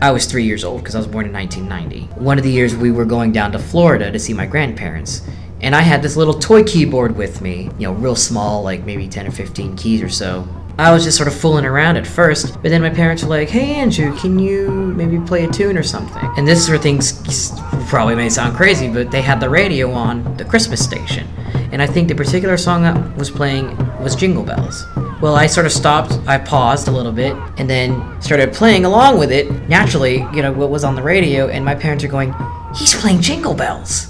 I was three years old because I was born in 1990. One of the years we were going down to Florida to see my grandparents. And I had this little toy keyboard with me, you know, real small, like maybe 10 or 15 keys or so. I was just sort of fooling around at first, but then my parents were like, "Hey Andrew, can you maybe play a tune or something?" And this sort of things probably may sound crazy, but they had the radio on the Christmas station, and I think the particular song that was playing was Jingle Bells. Well, I sort of stopped, I paused a little bit, and then started playing along with it. Naturally, you know, what was on the radio, and my parents are going, "He's playing Jingle Bells."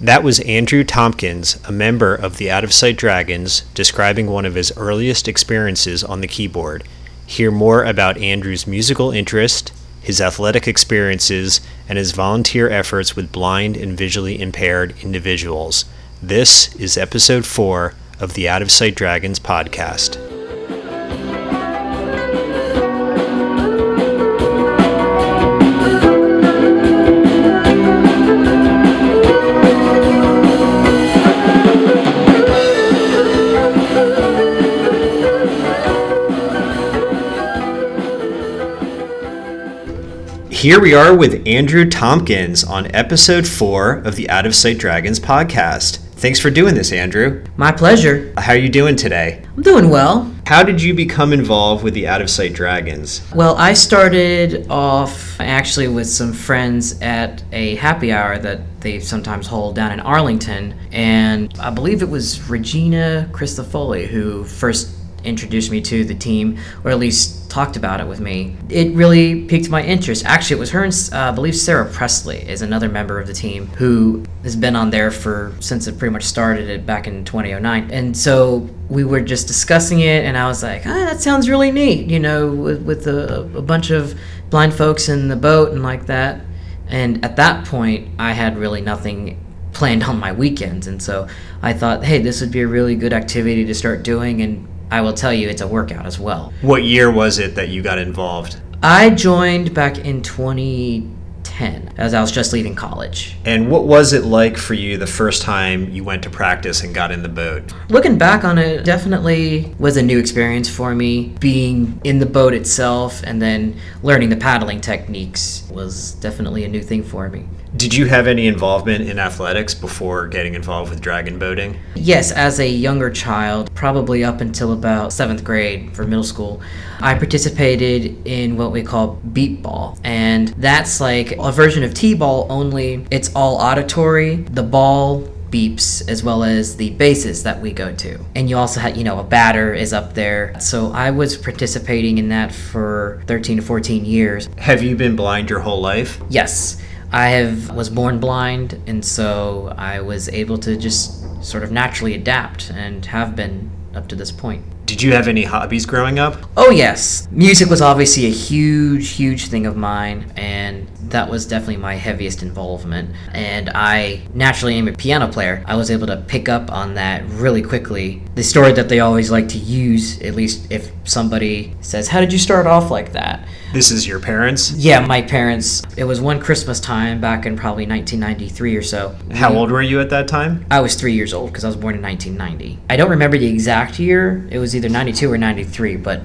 That was Andrew Tompkins, a member of the Out of Sight Dragons, describing one of his earliest experiences on the keyboard. Hear more about Andrew's musical interest, his athletic experiences, and his volunteer efforts with blind and visually impaired individuals. This is episode 4 of the Out of Sight Dragons podcast. Here we are with Andrew Tompkins on episode 4 of the Out of Sight Dragons podcast. Thanks for doing this, Andrew. My pleasure. How are you doing today? I'm doing well. How did you become involved with the Out of Sight Dragons? Well, I started off actually with some friends at a happy hour that they sometimes hold down in Arlington, and I believe it was Regina Christofoli who first introduced me to the team, or at least talked about it with me. It really piqued my interest. Actually, it was her and uh, I believe Sarah Presley is another member of the team who has been on there for since it pretty much started it back in 2009. And so we were just discussing it, and I was like, ah, that sounds really neat, you know, with, with a, a bunch of blind folks in the boat and like that. And at that point, I had really nothing planned on my weekends. And so I thought, hey, this would be a really good activity to start doing and I will tell you it's a workout as well. What year was it that you got involved? I joined back in 2010 as I was just leaving college. And what was it like for you the first time you went to practice and got in the boat? Looking back on it, definitely was a new experience for me. Being in the boat itself and then learning the paddling techniques was definitely a new thing for me. Did you have any involvement in athletics before getting involved with dragon boating? Yes, as a younger child, probably up until about seventh grade for middle school, I participated in what we call beep ball. And that's like a version of T ball, only it's all auditory. The ball beeps as well as the bases that we go to. And you also had, you know, a batter is up there. So I was participating in that for 13 to 14 years. Have you been blind your whole life? Yes. I have was born blind, and so I was able to just sort of naturally adapt and have been up to this point. Did you have any hobbies growing up? Oh, yes. Music was obviously a huge, huge thing of mine, and that was definitely my heaviest involvement. And I naturally am a piano player. I was able to pick up on that really quickly. The story that they always like to use, at least if somebody says, How did you start off like that? This is your parents? Yeah, my parents. It was one Christmas time back in probably 1993 or so. How old were you at that time? I was three years old because I was born in 1990. I don't remember the exact year. It was either 92 or 93, but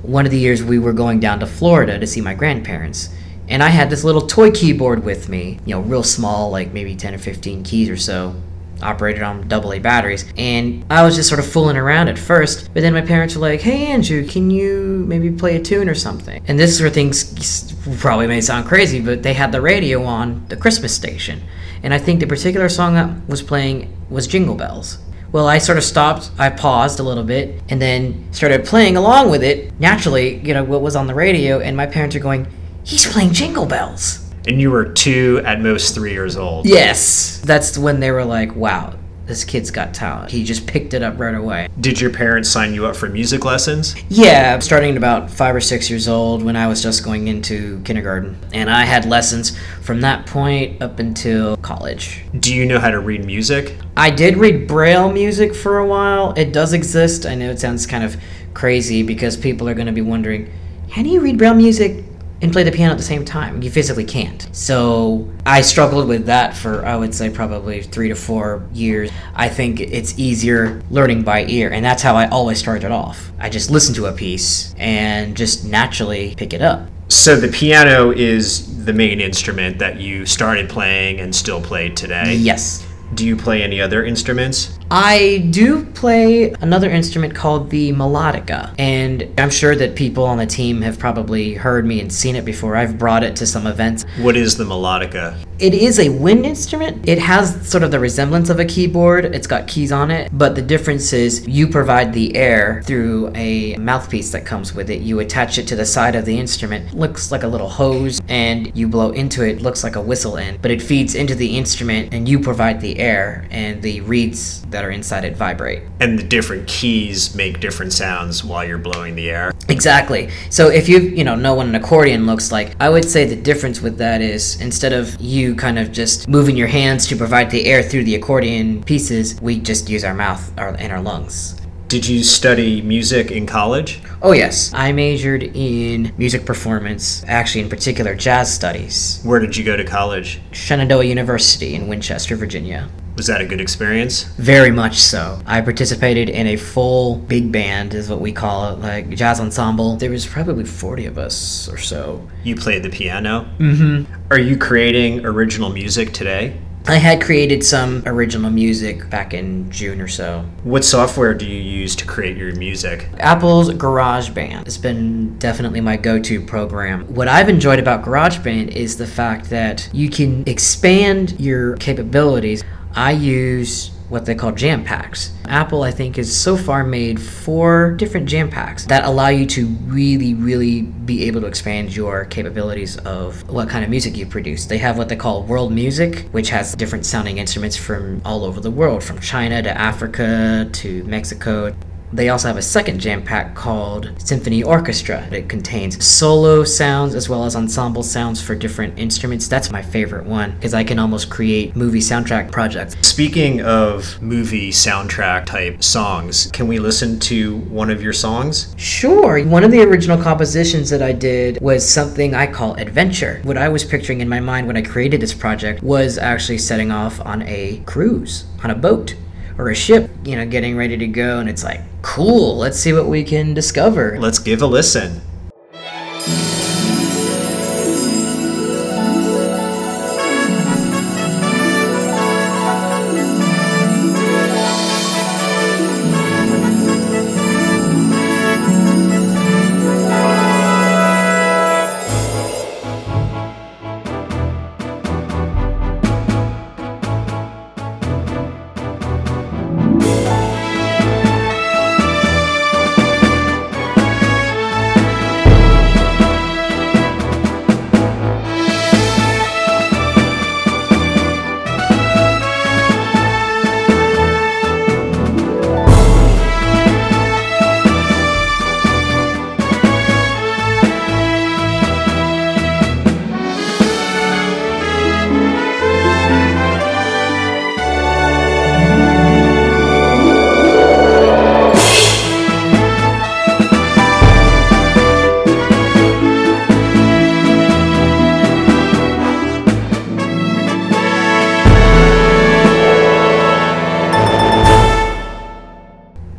one of the years we were going down to Florida to see my grandparents. And I had this little toy keyboard with me, you know, real small, like maybe 10 or 15 keys or so operated on AA batteries. And I was just sort of fooling around at first, but then my parents were like, hey, Andrew, can you maybe play a tune or something? And this sort of things probably may sound crazy, but they had the radio on the Christmas station. And I think the particular song that was playing was Jingle Bells. Well, I sort of stopped, I paused a little bit, and then started playing along with it. Naturally, you know, what was on the radio, and my parents are going, he's playing Jingle Bells. And you were two, at most three years old. Yes. That's when they were like, wow, this kid's got talent. He just picked it up right away. Did your parents sign you up for music lessons? Yeah, starting at about five or six years old when I was just going into kindergarten. And I had lessons from that point up until college. Do you know how to read music? I did read Braille music for a while. It does exist. I know it sounds kind of crazy because people are going to be wondering how do you read Braille music and play the piano at the same time. You physically can't. So I struggled with that for, I would say, probably three to four years. I think it's easier learning by ear, and that's how I always started off. I just listen to a piece and just naturally pick it up. So the piano is the main instrument that you started playing and still play today? Yes. Do you play any other instruments? I do play another instrument called the melodica, and I'm sure that people on the team have probably heard me and seen it before. I've brought it to some events. What is the melodica? It is a wind instrument. It has sort of the resemblance of a keyboard. It's got keys on it, but the difference is you provide the air through a mouthpiece that comes with it. You attach it to the side of the instrument. It looks like a little hose, and you blow into it. it looks like a whistle end, but it feeds into the instrument, and you provide the air, and the reeds that are inside it vibrate. And the different keys make different sounds while you're blowing the air. Exactly. So if you you know know what an accordion looks like, I would say the difference with that is instead of you kind of just moving your hands to provide the air through the accordion pieces, we just use our mouth and our lungs. Did you study music in college? Oh yes, I majored in music performance, actually in particular jazz studies. Where did you go to college? Shenandoah University in Winchester, Virginia. Was that a good experience? Very much so. I participated in a full big band, is what we call it, like jazz ensemble. There was probably 40 of us or so. You played the piano? Mm-hmm. Are you creating original music today? I had created some original music back in June or so. What software do you use to create your music? Apple's GarageBand has been definitely my go to program. What I've enjoyed about GarageBand is the fact that you can expand your capabilities. I use what they call jam packs. Apple, I think, has so far made four different jam packs that allow you to really, really be able to expand your capabilities of what kind of music you produce. They have what they call world music, which has different sounding instruments from all over the world, from China to Africa to Mexico. They also have a second jam pack called Symphony Orchestra. It contains solo sounds as well as ensemble sounds for different instruments. That's my favorite one because I can almost create movie soundtrack projects. Speaking of movie soundtrack type songs, can we listen to one of your songs? Sure. One of the original compositions that I did was something I call adventure. What I was picturing in my mind when I created this project was actually setting off on a cruise, on a boat or a ship, you know, getting ready to go. And it's like, cool, let's see what we can discover. Let's give a listen.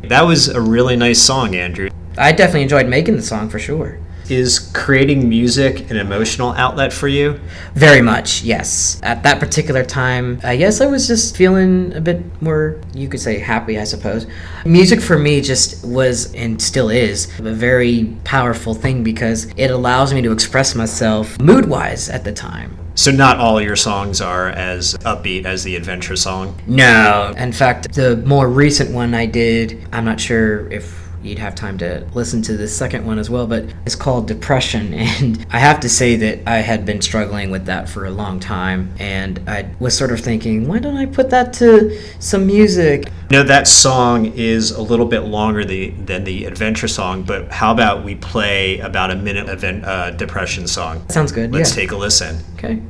That was a really nice song, Andrew. I definitely enjoyed making the song for sure. Is creating music an emotional outlet for you? Very much, yes. At that particular time, uh, I guess I was just feeling a bit more, you could say, happy, I suppose. Music for me just was and still is a very powerful thing because it allows me to express myself mood wise at the time. So, not all your songs are as upbeat as the adventure song? No. In fact, the more recent one I did, I'm not sure if you'd have time to listen to the second one as well, but it's called Depression. And I have to say that I had been struggling with that for a long time. And I was sort of thinking, why don't I put that to some music? You know, that song is a little bit longer the, than the adventure song, but how about we play about a minute of uh, depression song? Sounds good. Let's yeah. take a listen. Okay.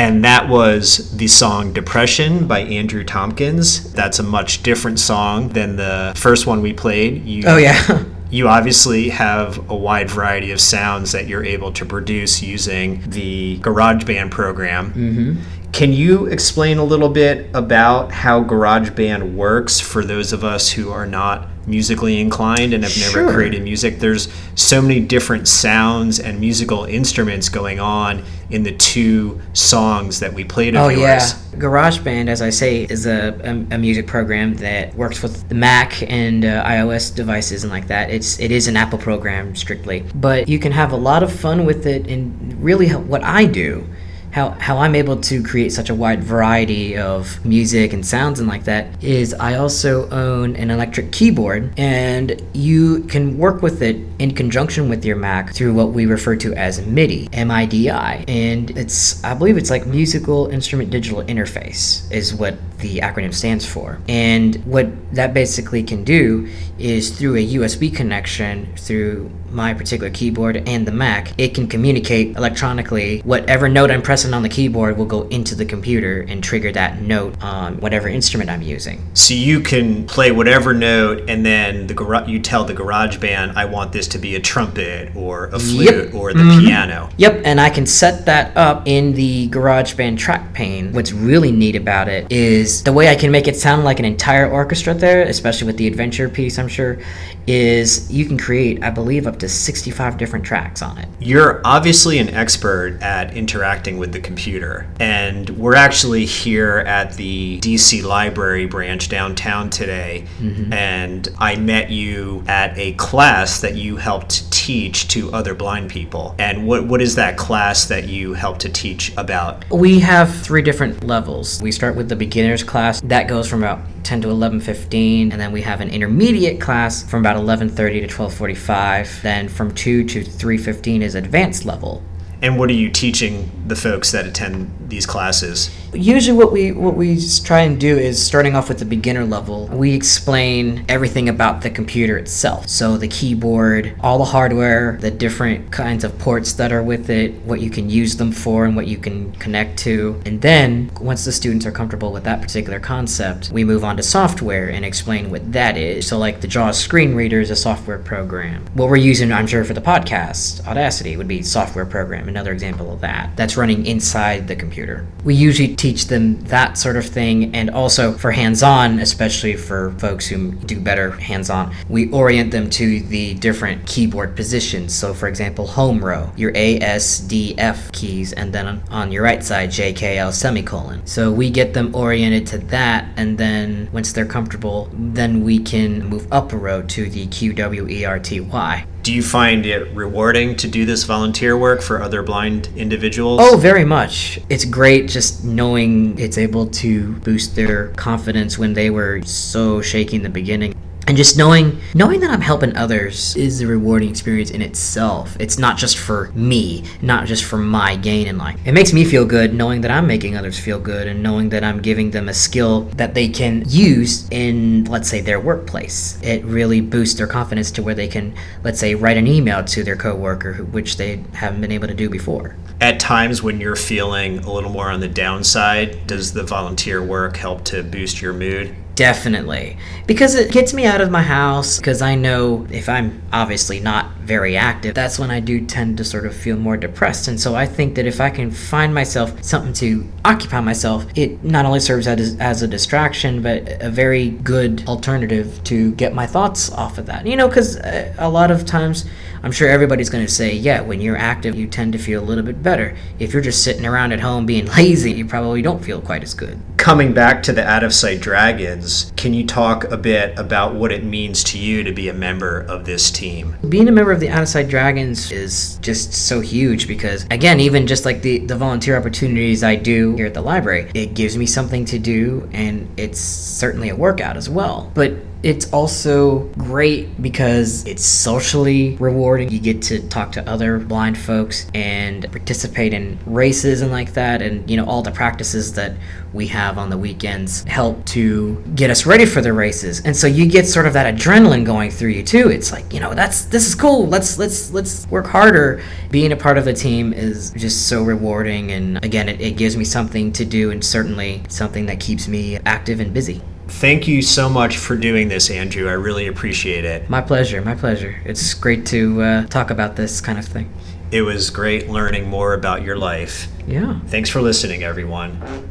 And that was the song Depression by Andrew Tompkins. That's a much different song than the first one we played. You, oh, yeah. you obviously have a wide variety of sounds that you're able to produce using the GarageBand program. Mm-hmm. Can you explain a little bit about how GarageBand works for those of us who are not musically inclined and have never created music? There's so many different sounds and musical instruments going on in the two songs that we played of oh, yours. yeah. GarageBand, as I say, is a, a, a, music program that works with the Mac and uh, iOS devices and like that. It's it is an Apple program strictly, but you can have a lot of fun with it. And really, what I do how, how I'm able to create such a wide variety of music and sounds and like that is I also own an electric keyboard and you can work with it in conjunction with your Mac through what we refer to as MIDI, M-I-D-I. And it's I believe it's like musical instrument digital interface is what the acronym stands for. And what that basically can do is through a USB connection through my particular keyboard and the Mac, it can communicate electronically. Whatever note I'm pressing on the keyboard will go into the computer and trigger that note on whatever instrument I'm using. So you can play whatever note, and then the gar- you tell the GarageBand, I want this to be a trumpet or a flute yep. or the mm-hmm. piano. Yep, and I can set that up in the GarageBand track pane. What's really neat about it is the way I can make it sound like an entire orchestra there, especially with the adventure piece, I'm sure, is you can create, I believe, up to 65 different tracks on it. You're obviously an expert at interacting with the computer, and we're actually here at the DC Library branch downtown today, mm-hmm. and I met you at a class that you helped teach to other blind people. And what, what is that class that you helped to teach about? We have three different levels. We start with the beginner's class, that goes from about 10 to 11:15 and then we have an intermediate class from about 11:30 to 12:45 then from 2 to 3:15 is advanced level and what are you teaching the folks that attend these classes? Usually, what we what we try and do is starting off with the beginner level. We explain everything about the computer itself. So the keyboard, all the hardware, the different kinds of ports that are with it, what you can use them for, and what you can connect to. And then once the students are comfortable with that particular concept, we move on to software and explain what that is. So like the JAWS screen reader is a software program. What we're using, I'm sure, for the podcast, Audacity would be software program. Another example of that. That's running inside the computer. We usually teach them that sort of thing. And also for hands on, especially for folks who do better hands on, we orient them to the different keyboard positions. So, for example, home row, your A, S, D, F keys, and then on your right side, J, K, L, semicolon. So we get them oriented to that. And then once they're comfortable, then we can move up a row to the Q, W, E, R, T, Y do you find it rewarding to do this volunteer work for other blind individuals? Oh, very much. It's great just knowing it's able to boost their confidence when they were so shaky in the beginning and just knowing knowing that I'm helping others is a rewarding experience in itself. It's not just for me, not just for my gain in life. It makes me feel good knowing that I'm making others feel good and knowing that I'm giving them a skill that they can use in let's say their workplace. It really boosts their confidence to where they can let's say write an email to their coworker which they haven't been able to do before. At times when you're feeling a little more on the downside, does the volunteer work help to boost your mood? Definitely. Because it gets me out of my house, because I know if I'm obviously not very active, that's when I do tend to sort of feel more depressed. And so I think that if I can find myself something to occupy myself, it not only serves as, as a distraction, but a very good alternative to get my thoughts off of that. You know, because uh, a lot of times, I'm sure everybody's going to say, yeah, when you're active, you tend to feel a little bit better. If you're just sitting around at home being lazy, you probably don't feel quite as good. Coming back to the Out of Sight Dragons, can you talk a bit about what it means to you to be a member of this team? Being a member of the Out of Sight Dragons is just so huge because, again, even just like the, the volunteer opportunities I do here at the library, it gives me something to do and it's certainly a workout as well. But It's also great because it's socially rewarding. You get to talk to other blind folks and participate in races and like that. And, you know, all the practices that we have on the weekends help to get us ready for the races. And so you get sort of that adrenaline going through you too. It's like, you know, that's this is cool. Let's let's let's work harder. Being a part of the team is just so rewarding and again it, it gives me something to do and certainly something that keeps me active and busy. Thank you so much for doing this, Andrew. I really appreciate it. My pleasure, my pleasure. It's great to uh, talk about this kind of thing. It was great learning more about your life. Yeah. Thanks for listening, everyone.